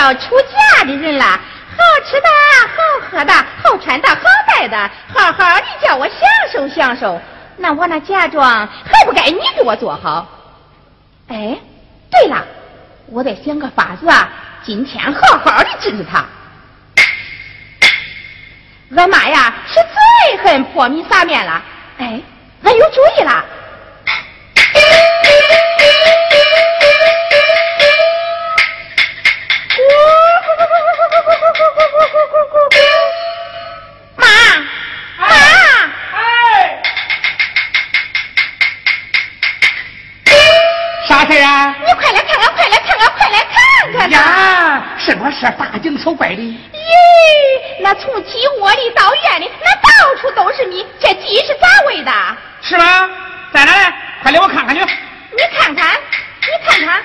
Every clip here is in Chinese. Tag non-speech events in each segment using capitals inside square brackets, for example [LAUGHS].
要出嫁的人了，好吃的好喝的好穿的好戴的，好好的叫我享受享受。那我那嫁妆还不该你给我做好？哎，对了，我得想个法子啊，今天好好的治治他。俺妈呀，是最恨破米撒面了。哎，俺有主意了。什么是？大惊小怪的。咦，那从鸡窝里到院里，那到处都是米，这鸡是咋喂的？是吗？在哪来？快领我看看去。你看看，你看看。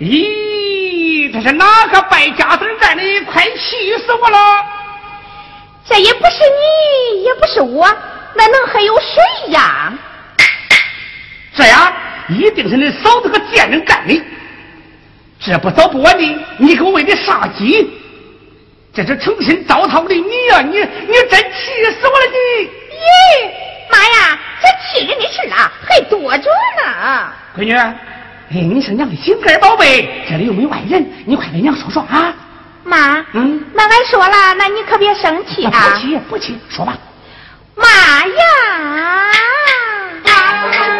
咦，这是哪个败家子干的？快气死我了！这也不是你，也不是我，那能还有谁呀？这样，一定是你嫂子和贱人干的。这不早不晚的，你给我喂的啥鸡，这是成心糟蹋我的米呀！你你真气死我了！你咦，妈呀，这气人的事啊还多着呢。闺女。哎，你是娘的心肝宝贝，这里又没外人，你快跟娘说说啊！妈，嗯，那俺说了，那你可别生气啊！不气不气，说吧。妈呀！三 [LAUGHS]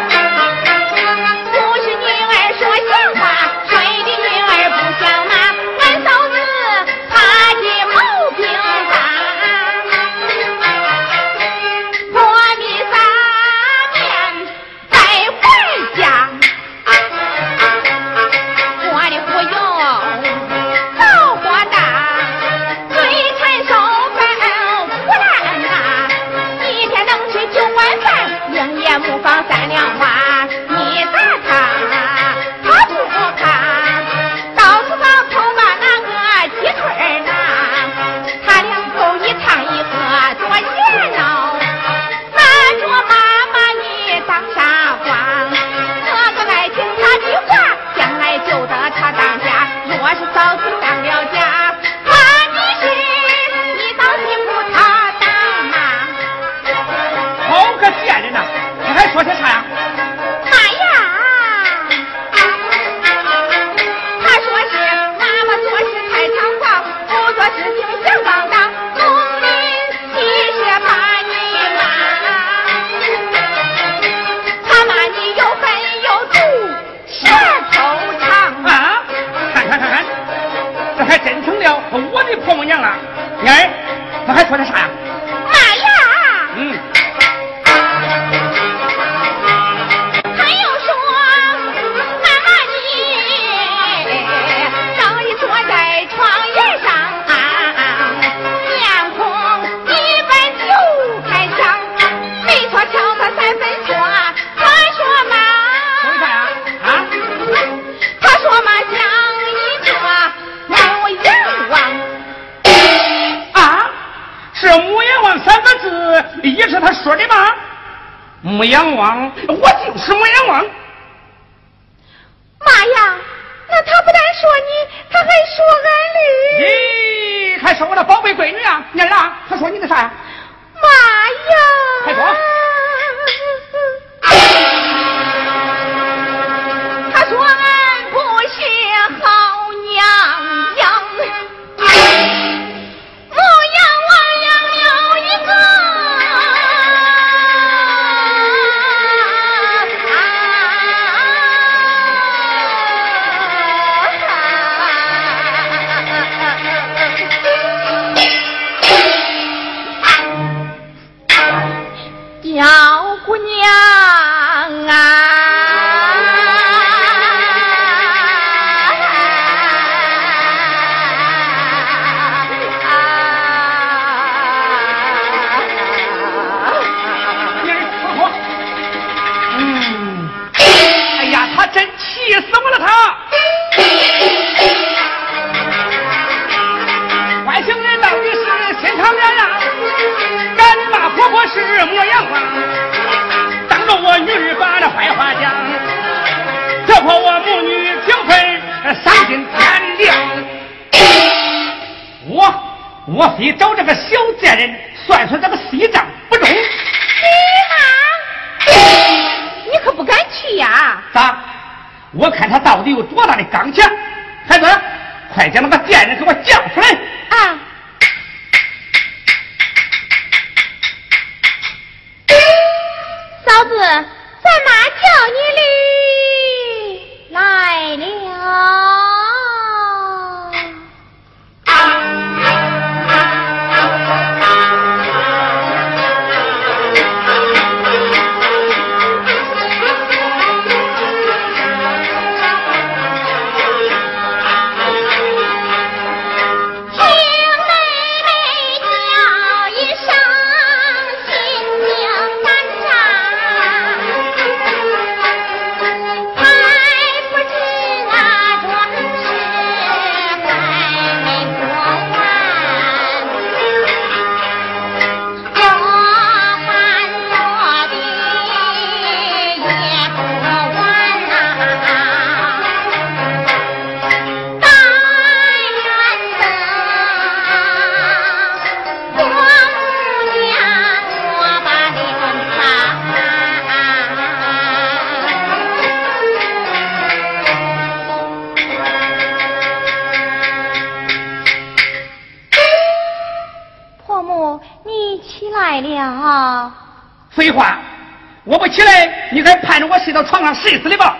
我睡死的吧？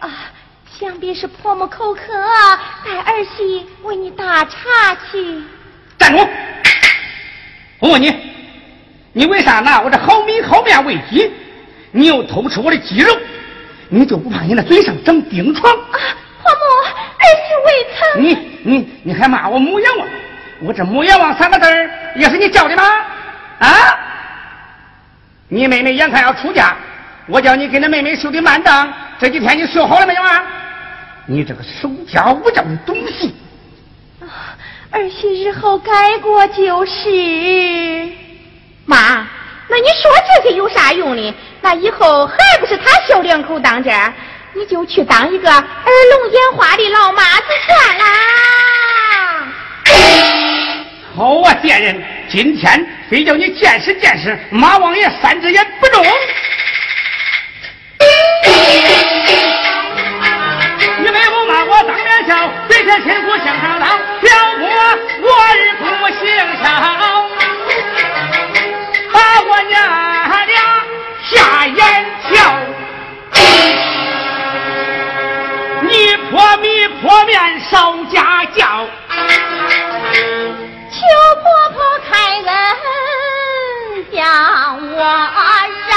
啊，想必是婆母口渴，带儿媳为你打茶去。站住！我问你，你为啥拿我这好米好面喂鸡？你又偷吃我的鸡肉，你就不怕你那嘴上长钉疮？啊，婆母，儿媳未曾。你你你还骂我母阎王？我这母阎王三个字儿也是你叫的吗？啊？你妹妹眼看要出嫁，我叫你给那妹妹修的幔帐，这几天你修好了没有啊？你这个守家无教的东西！啊，儿媳日后改过就是。妈，那你说这些有啥用呢？那以后还不是他小两口当家，你就去当一个耳聋眼花的老妈子算啦。好啊，贱人！今天非叫你见识见识马王爷三只眼不中。这天天不想上当表哥我儿不行上把我娘俩下眼瞧你泼米泼面少家教求婆婆开恩将我绕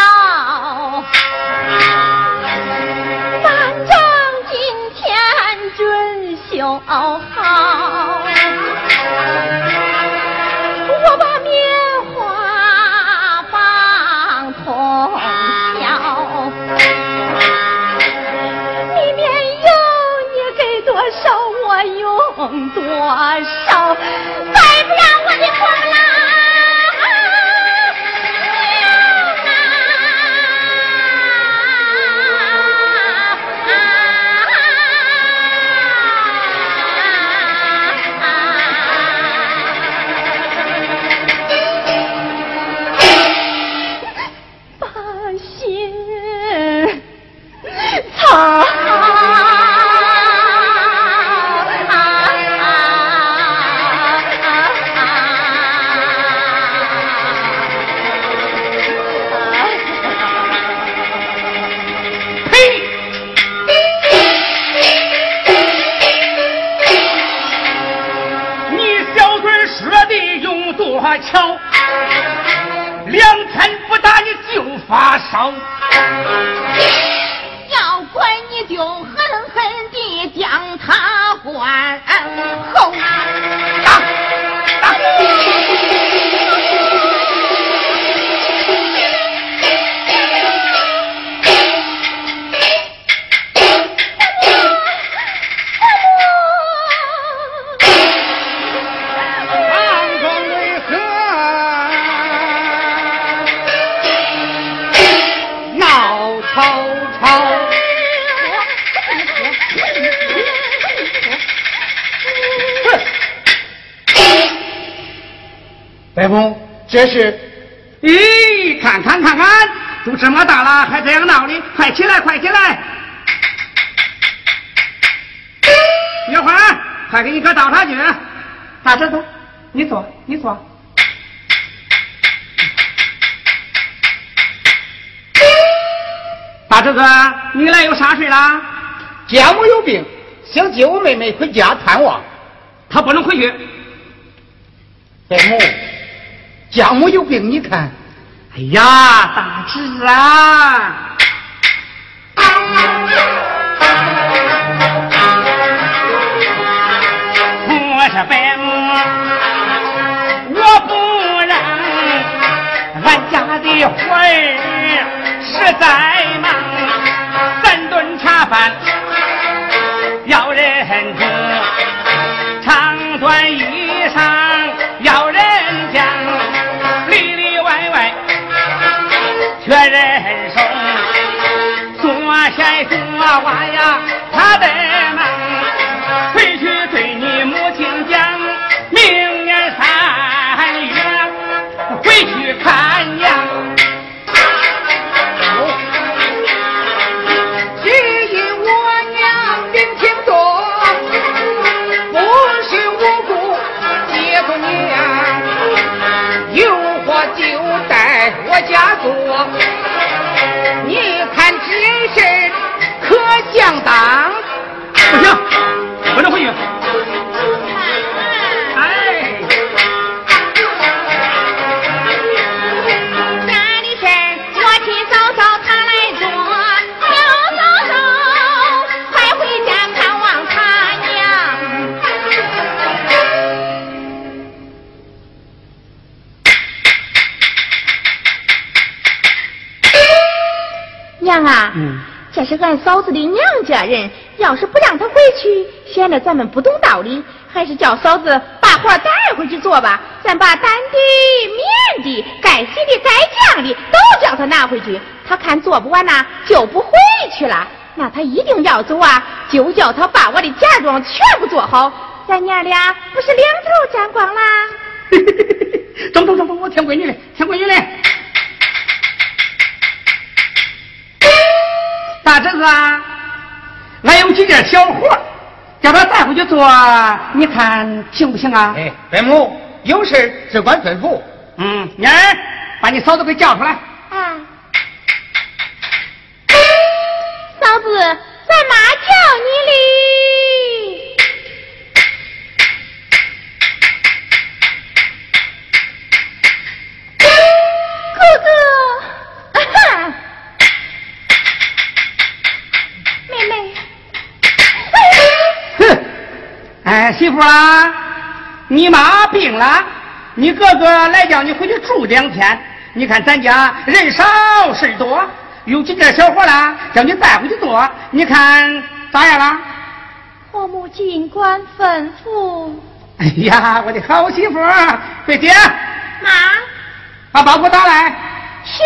哦好我把棉花棒捧瞧里面有你给多少我用多少？再不让我的婆婆瞧两天不打你就发烧。这是？咦，看看看看，都这么大了，还这样闹呢？快起来，快起来！月花，快给你哥倒茶去。大侄子，你坐，你坐。大侄子，你来有啥事啦？家母有病，想接我妹妹回家探望，她不能回去。白母。家母有病，你看。哎呀，大侄啊！我是白母，我不认俺家的活儿实在当是俺嫂子的娘家人，要是不让她回去，显得咱们不懂道理。还是叫嫂子把活带回去做吧。咱把担的、面的、该洗的、该酱的都叫她拿回去。她看做不完呐，就不回去了。那她一定要走啊，就叫她把我的嫁妆全部做好。咱娘俩不是两头沾光啦？[LAUGHS] 中中中中，我听闺女的，听闺女的。大侄子，俺有几件小活，叫他带回去做，你看行不行啊？哎，伯母，有事只管吩咐。嗯，妮儿，把你嫂子给叫出来。啊，嫂子，哎，媳妇啊，你妈病了，你哥哥来叫你回去住两天。你看咱家人少事多，有几件小活啦，叫你带回去做。你看咋样了？婆母尽管吩咐。哎呀，我的好媳妇，别姐，妈，把包裹打来。是。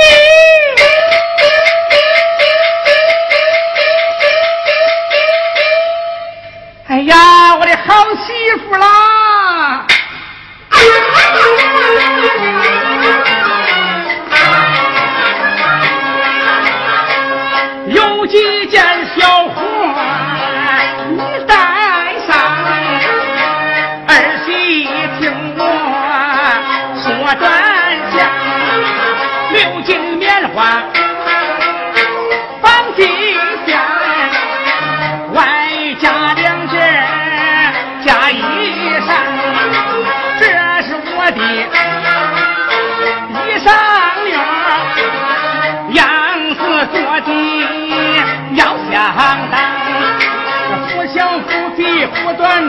哎呀，我的好媳妇啦！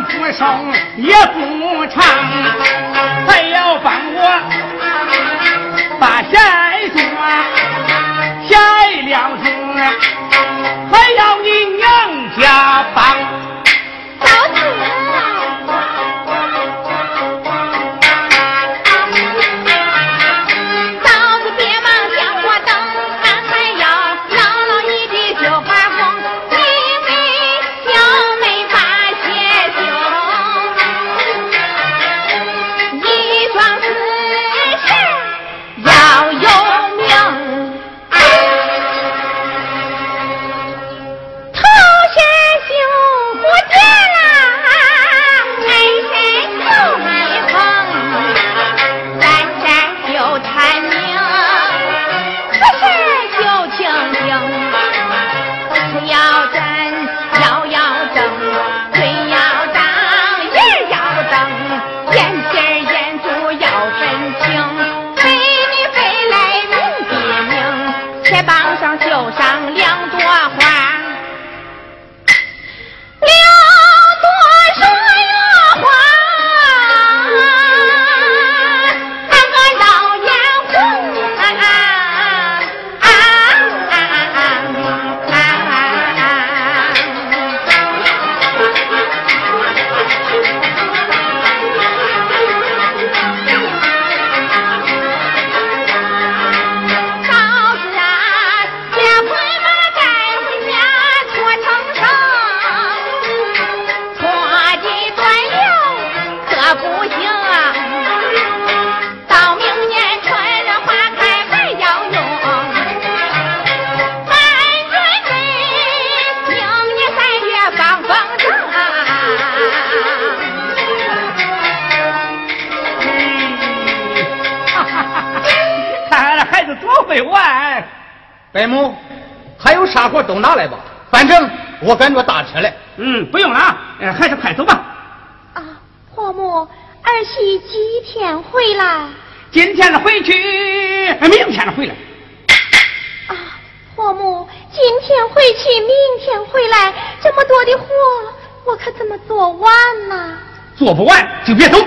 不生也不长，还要帮我把下一桌下一两桌，还要你娘家帮。伯母，还有啥活都拿来吧，反正我赶着打车来。嗯，不用了还是快走吧。啊，婆母，儿媳几天回来？今天回去，呃明天回来。啊，婆母，今天回去，明天回来，这么多的活，我可怎么做完呢？做不完就别走。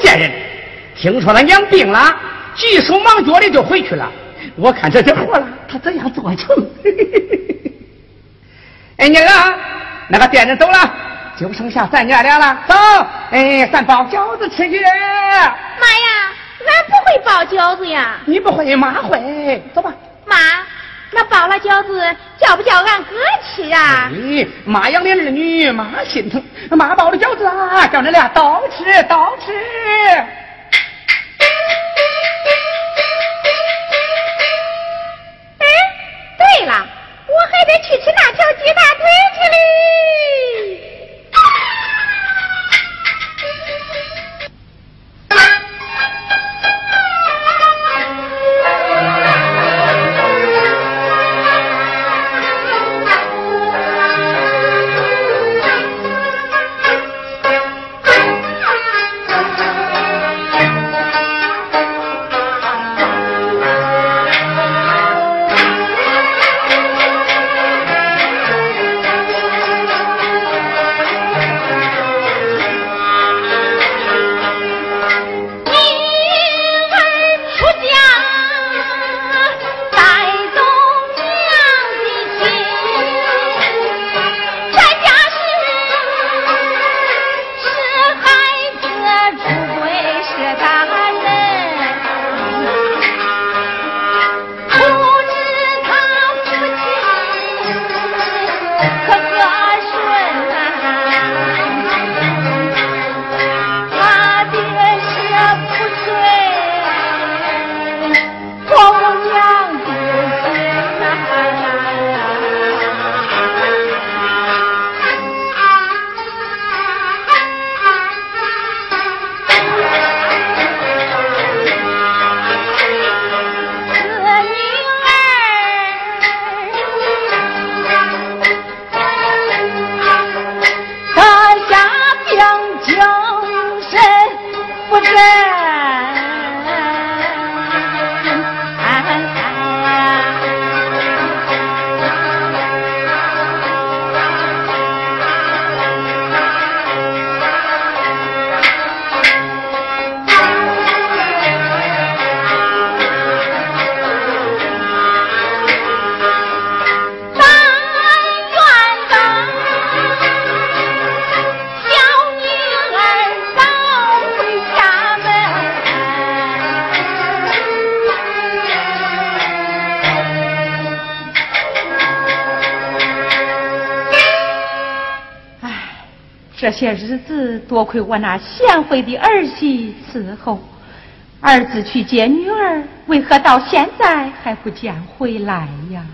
贱人，听说他娘病了，急手忙脚的就回去了。我看这些活了，他怎样做成？[LAUGHS] 哎，妮儿，那个店人走了，就剩下咱娘俩了。走，哎，咱包饺子吃去。妈呀，俺不会包饺子呀。你不会，妈会。走吧。妈，那包了饺子叫不叫俺哥吃啊？哎，妈养的儿女，妈心疼。妈包的饺子啊，叫你俩都吃，都吃。对这些日子多亏我那贤惠的儿媳伺候，儿子去接女儿，为何到现在还不见回来呀？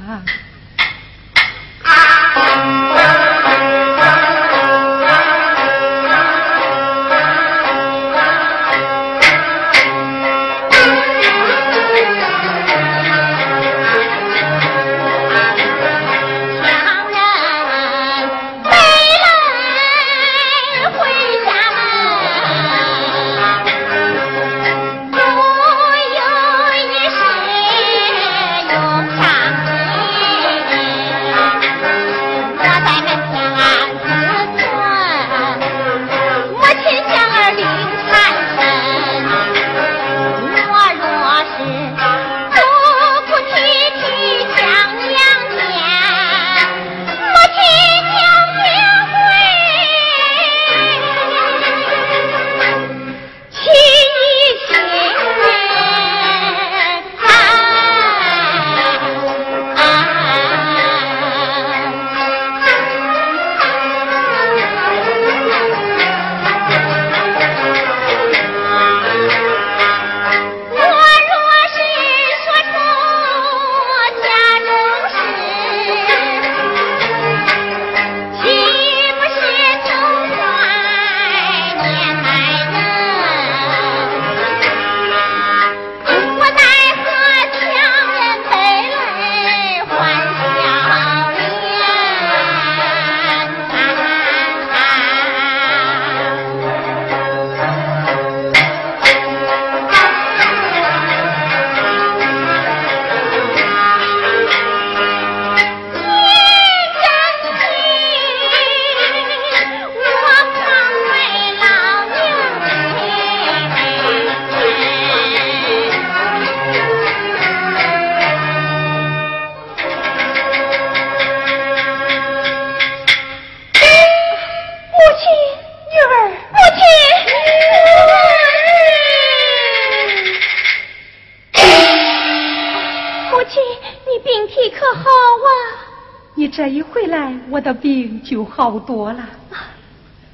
多了。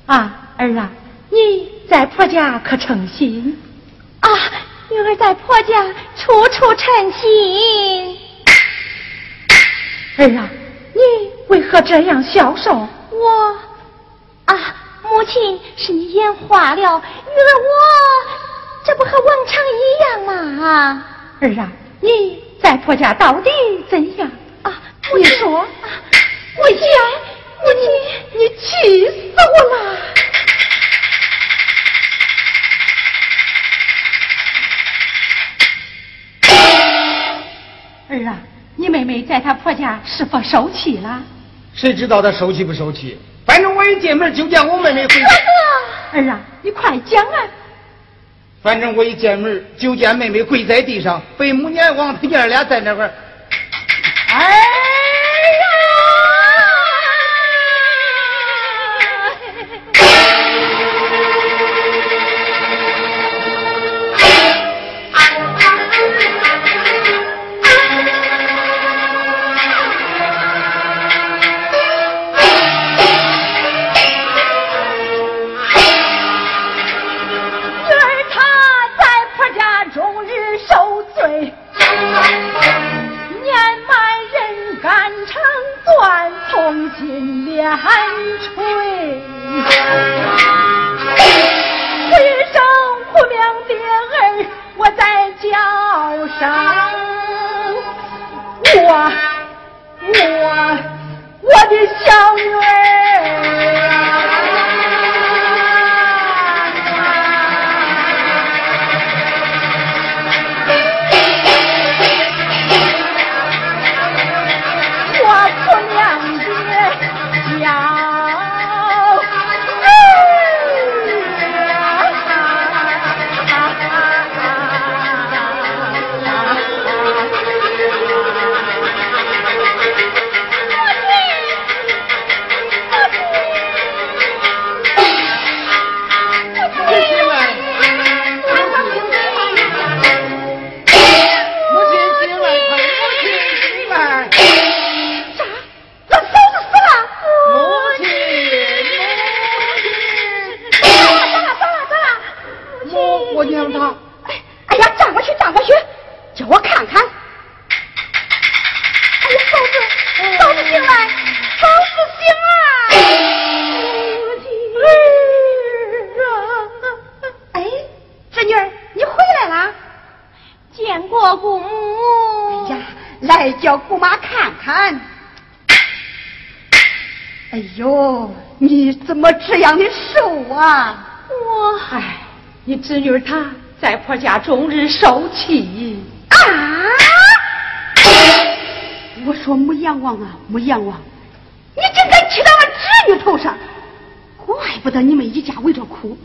啊，儿啊，你在婆家可称心？啊，女儿在婆家处处称心。儿啊，你为何这样消瘦？我啊，母亲是你眼花了，女儿我这不和往常一样吗？儿啊，你在婆家到底怎样？啊，你说，母亲，母亲，你气死我了！儿啊，你妹妹在她婆家是否受气了？谁知道她受气不受气？反正我一进门就见我妹妹跪。儿啊，你快讲啊！反正我一进门就见妹妹跪在地上，被母娘王他娘俩在那块儿。哎。侄女她在婆家终日受气啊！我说母阎王啊，母阎王，你竟敢气到我侄女头上，怪不得你们一家围着哭，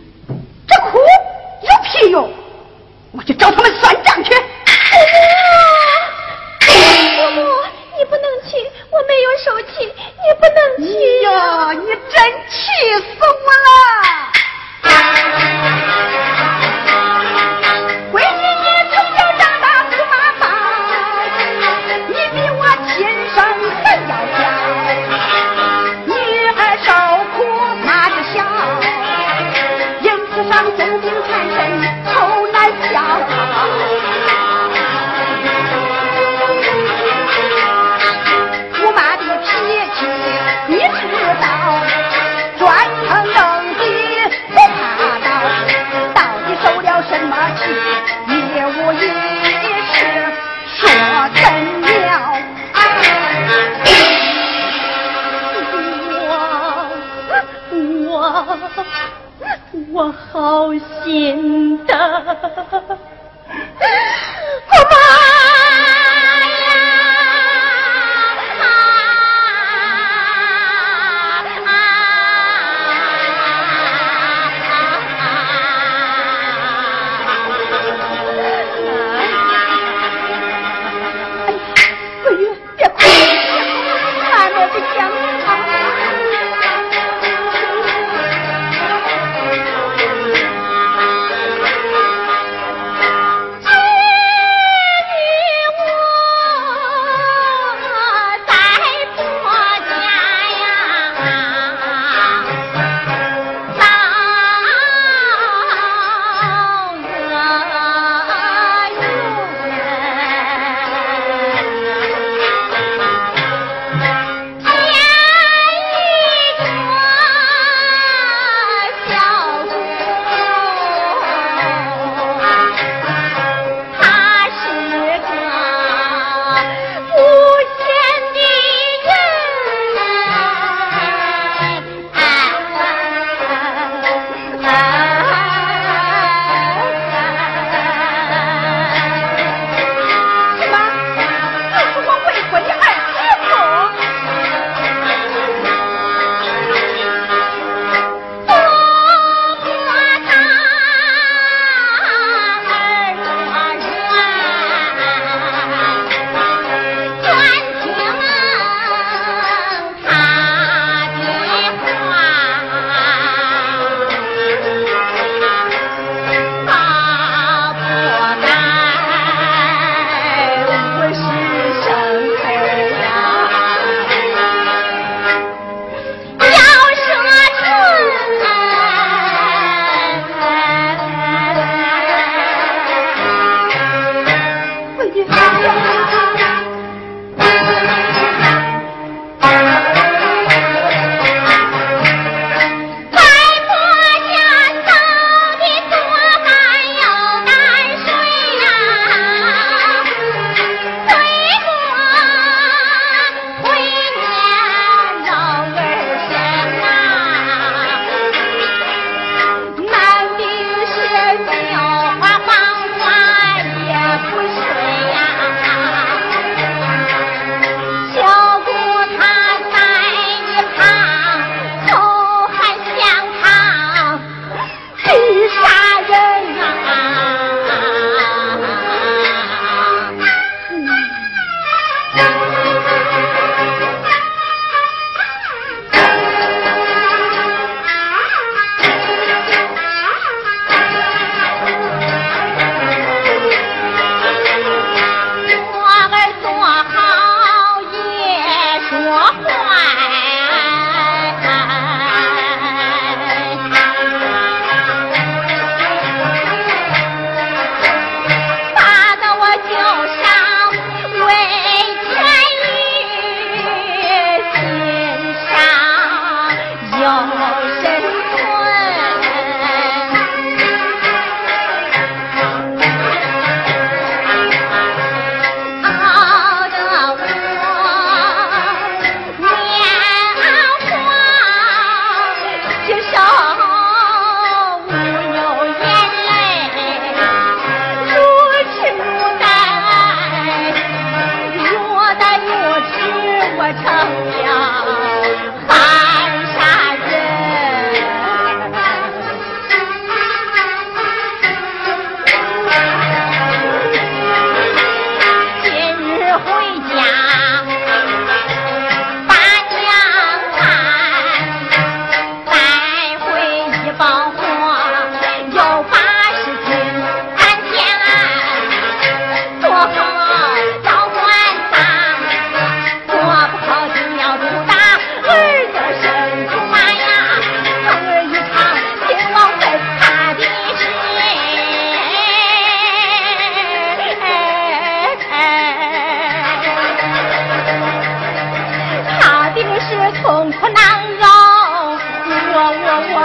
我，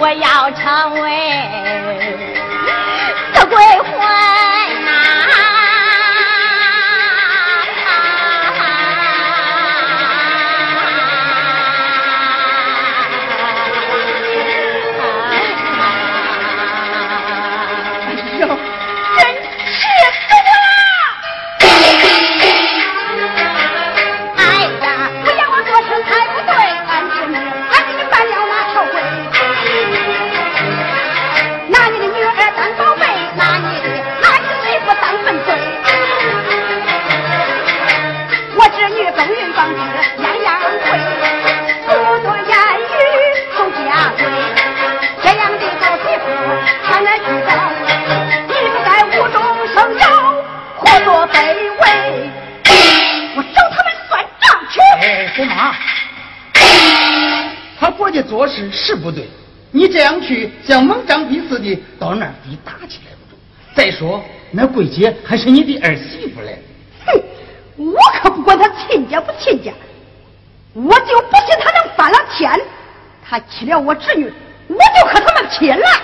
我要成为四鬼魂。是是不对，你这样去像猛张逼似的，到那儿非打起来不中。再说那桂姐还是你的儿媳妇嘞。哼，我可不管她亲家不亲家，我就不信他能翻了天。他娶了我侄女，我就和他们拼了。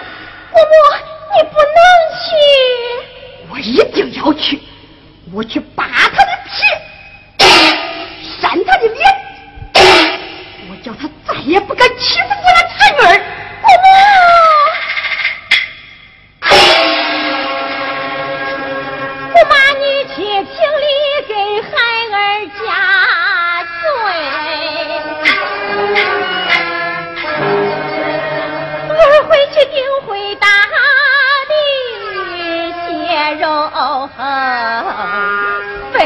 飞。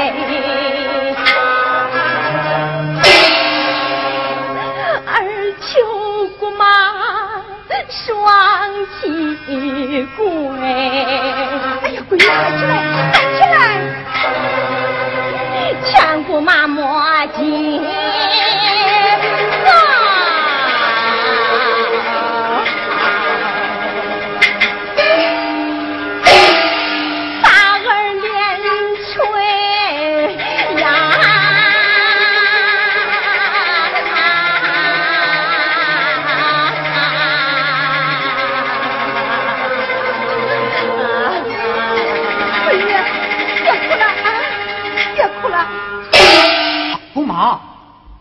儿求姑妈双膝跪，哎呀，跪站起来，站起来，劝姑妈莫惊。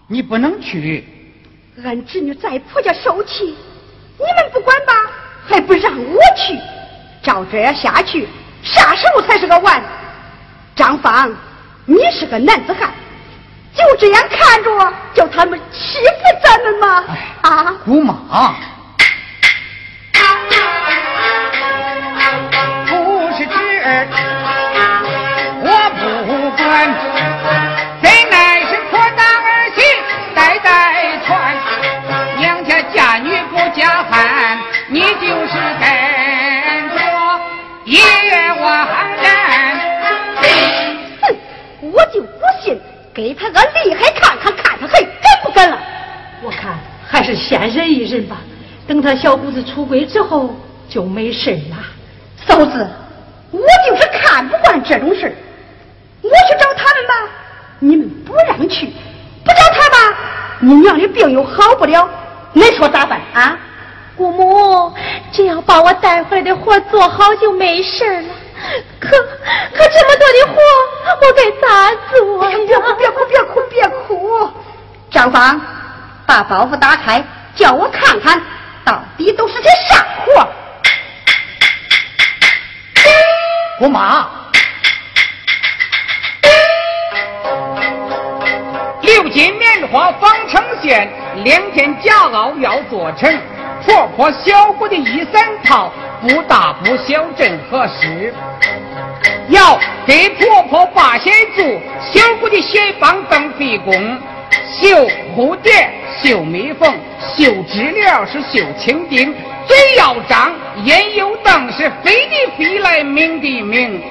你不能去，俺侄女在婆家受气，你们不管吧？还不让我去？照这样下去，啥时候才是个完？张芳，你是个男子汉，就这样看着叫他们欺负咱们吗？啊，姑妈，哼，我就不信，给他个厉害看看，看他还敢不敢了。我看还是先忍一忍吧，等他小姑子出轨之后就没事了。嫂子，我就是看不惯这种事我去找他们吧，你们不让去；不找他吧，你娘的病又好不了。你说咋办啊？姑母，只要把我带回来的活做好就没事了。可可这么多的活，我该咋做呀？别哭，别哭，别哭，别哭！张芳，把包袱打开，叫我看看到底都是些啥活。我妈，六斤棉花纺成线，两件夹袄要做成。婆婆小姑的一三套，不大不小正合适。要给婆婆把鞋做，小姑的鞋帮更费工。绣蝴蝶，绣蜜蜂，绣知了是绣蜻蜓。嘴要张，眼又瞪，是飞的飞来，鸣的鸣。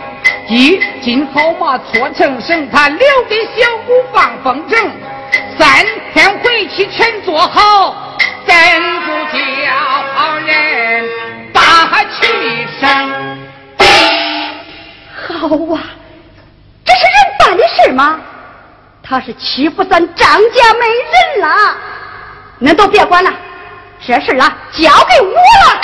一金好马搓成绳，他留给小姑放风筝。三天回去全做好。真不叫人去山。好啊，这是人办的事吗？他是欺负咱张家没人了，恁都别管了，这事啊交给我了。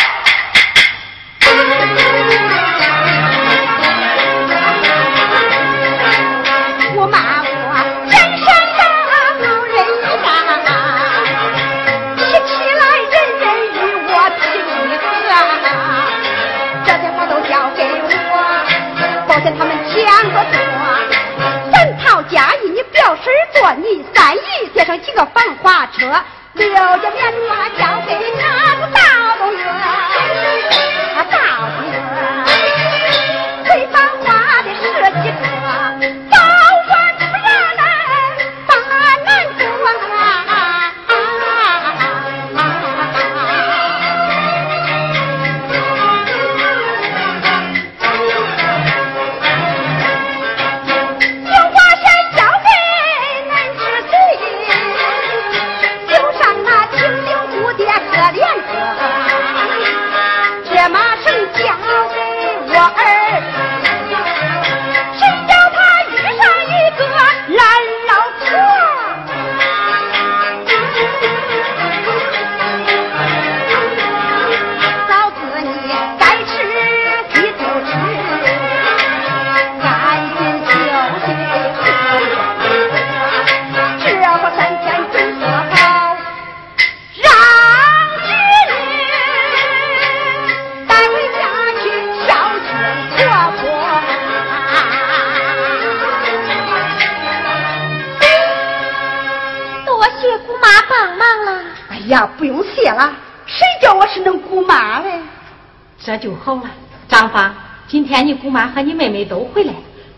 这就好了张芳今天你姑妈和你妹妹都回来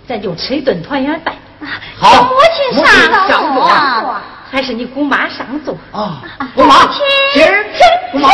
咱就吃一顿团圆饭。好母亲上上座还是你姑妈上座。啊姑妈亲亲姑妈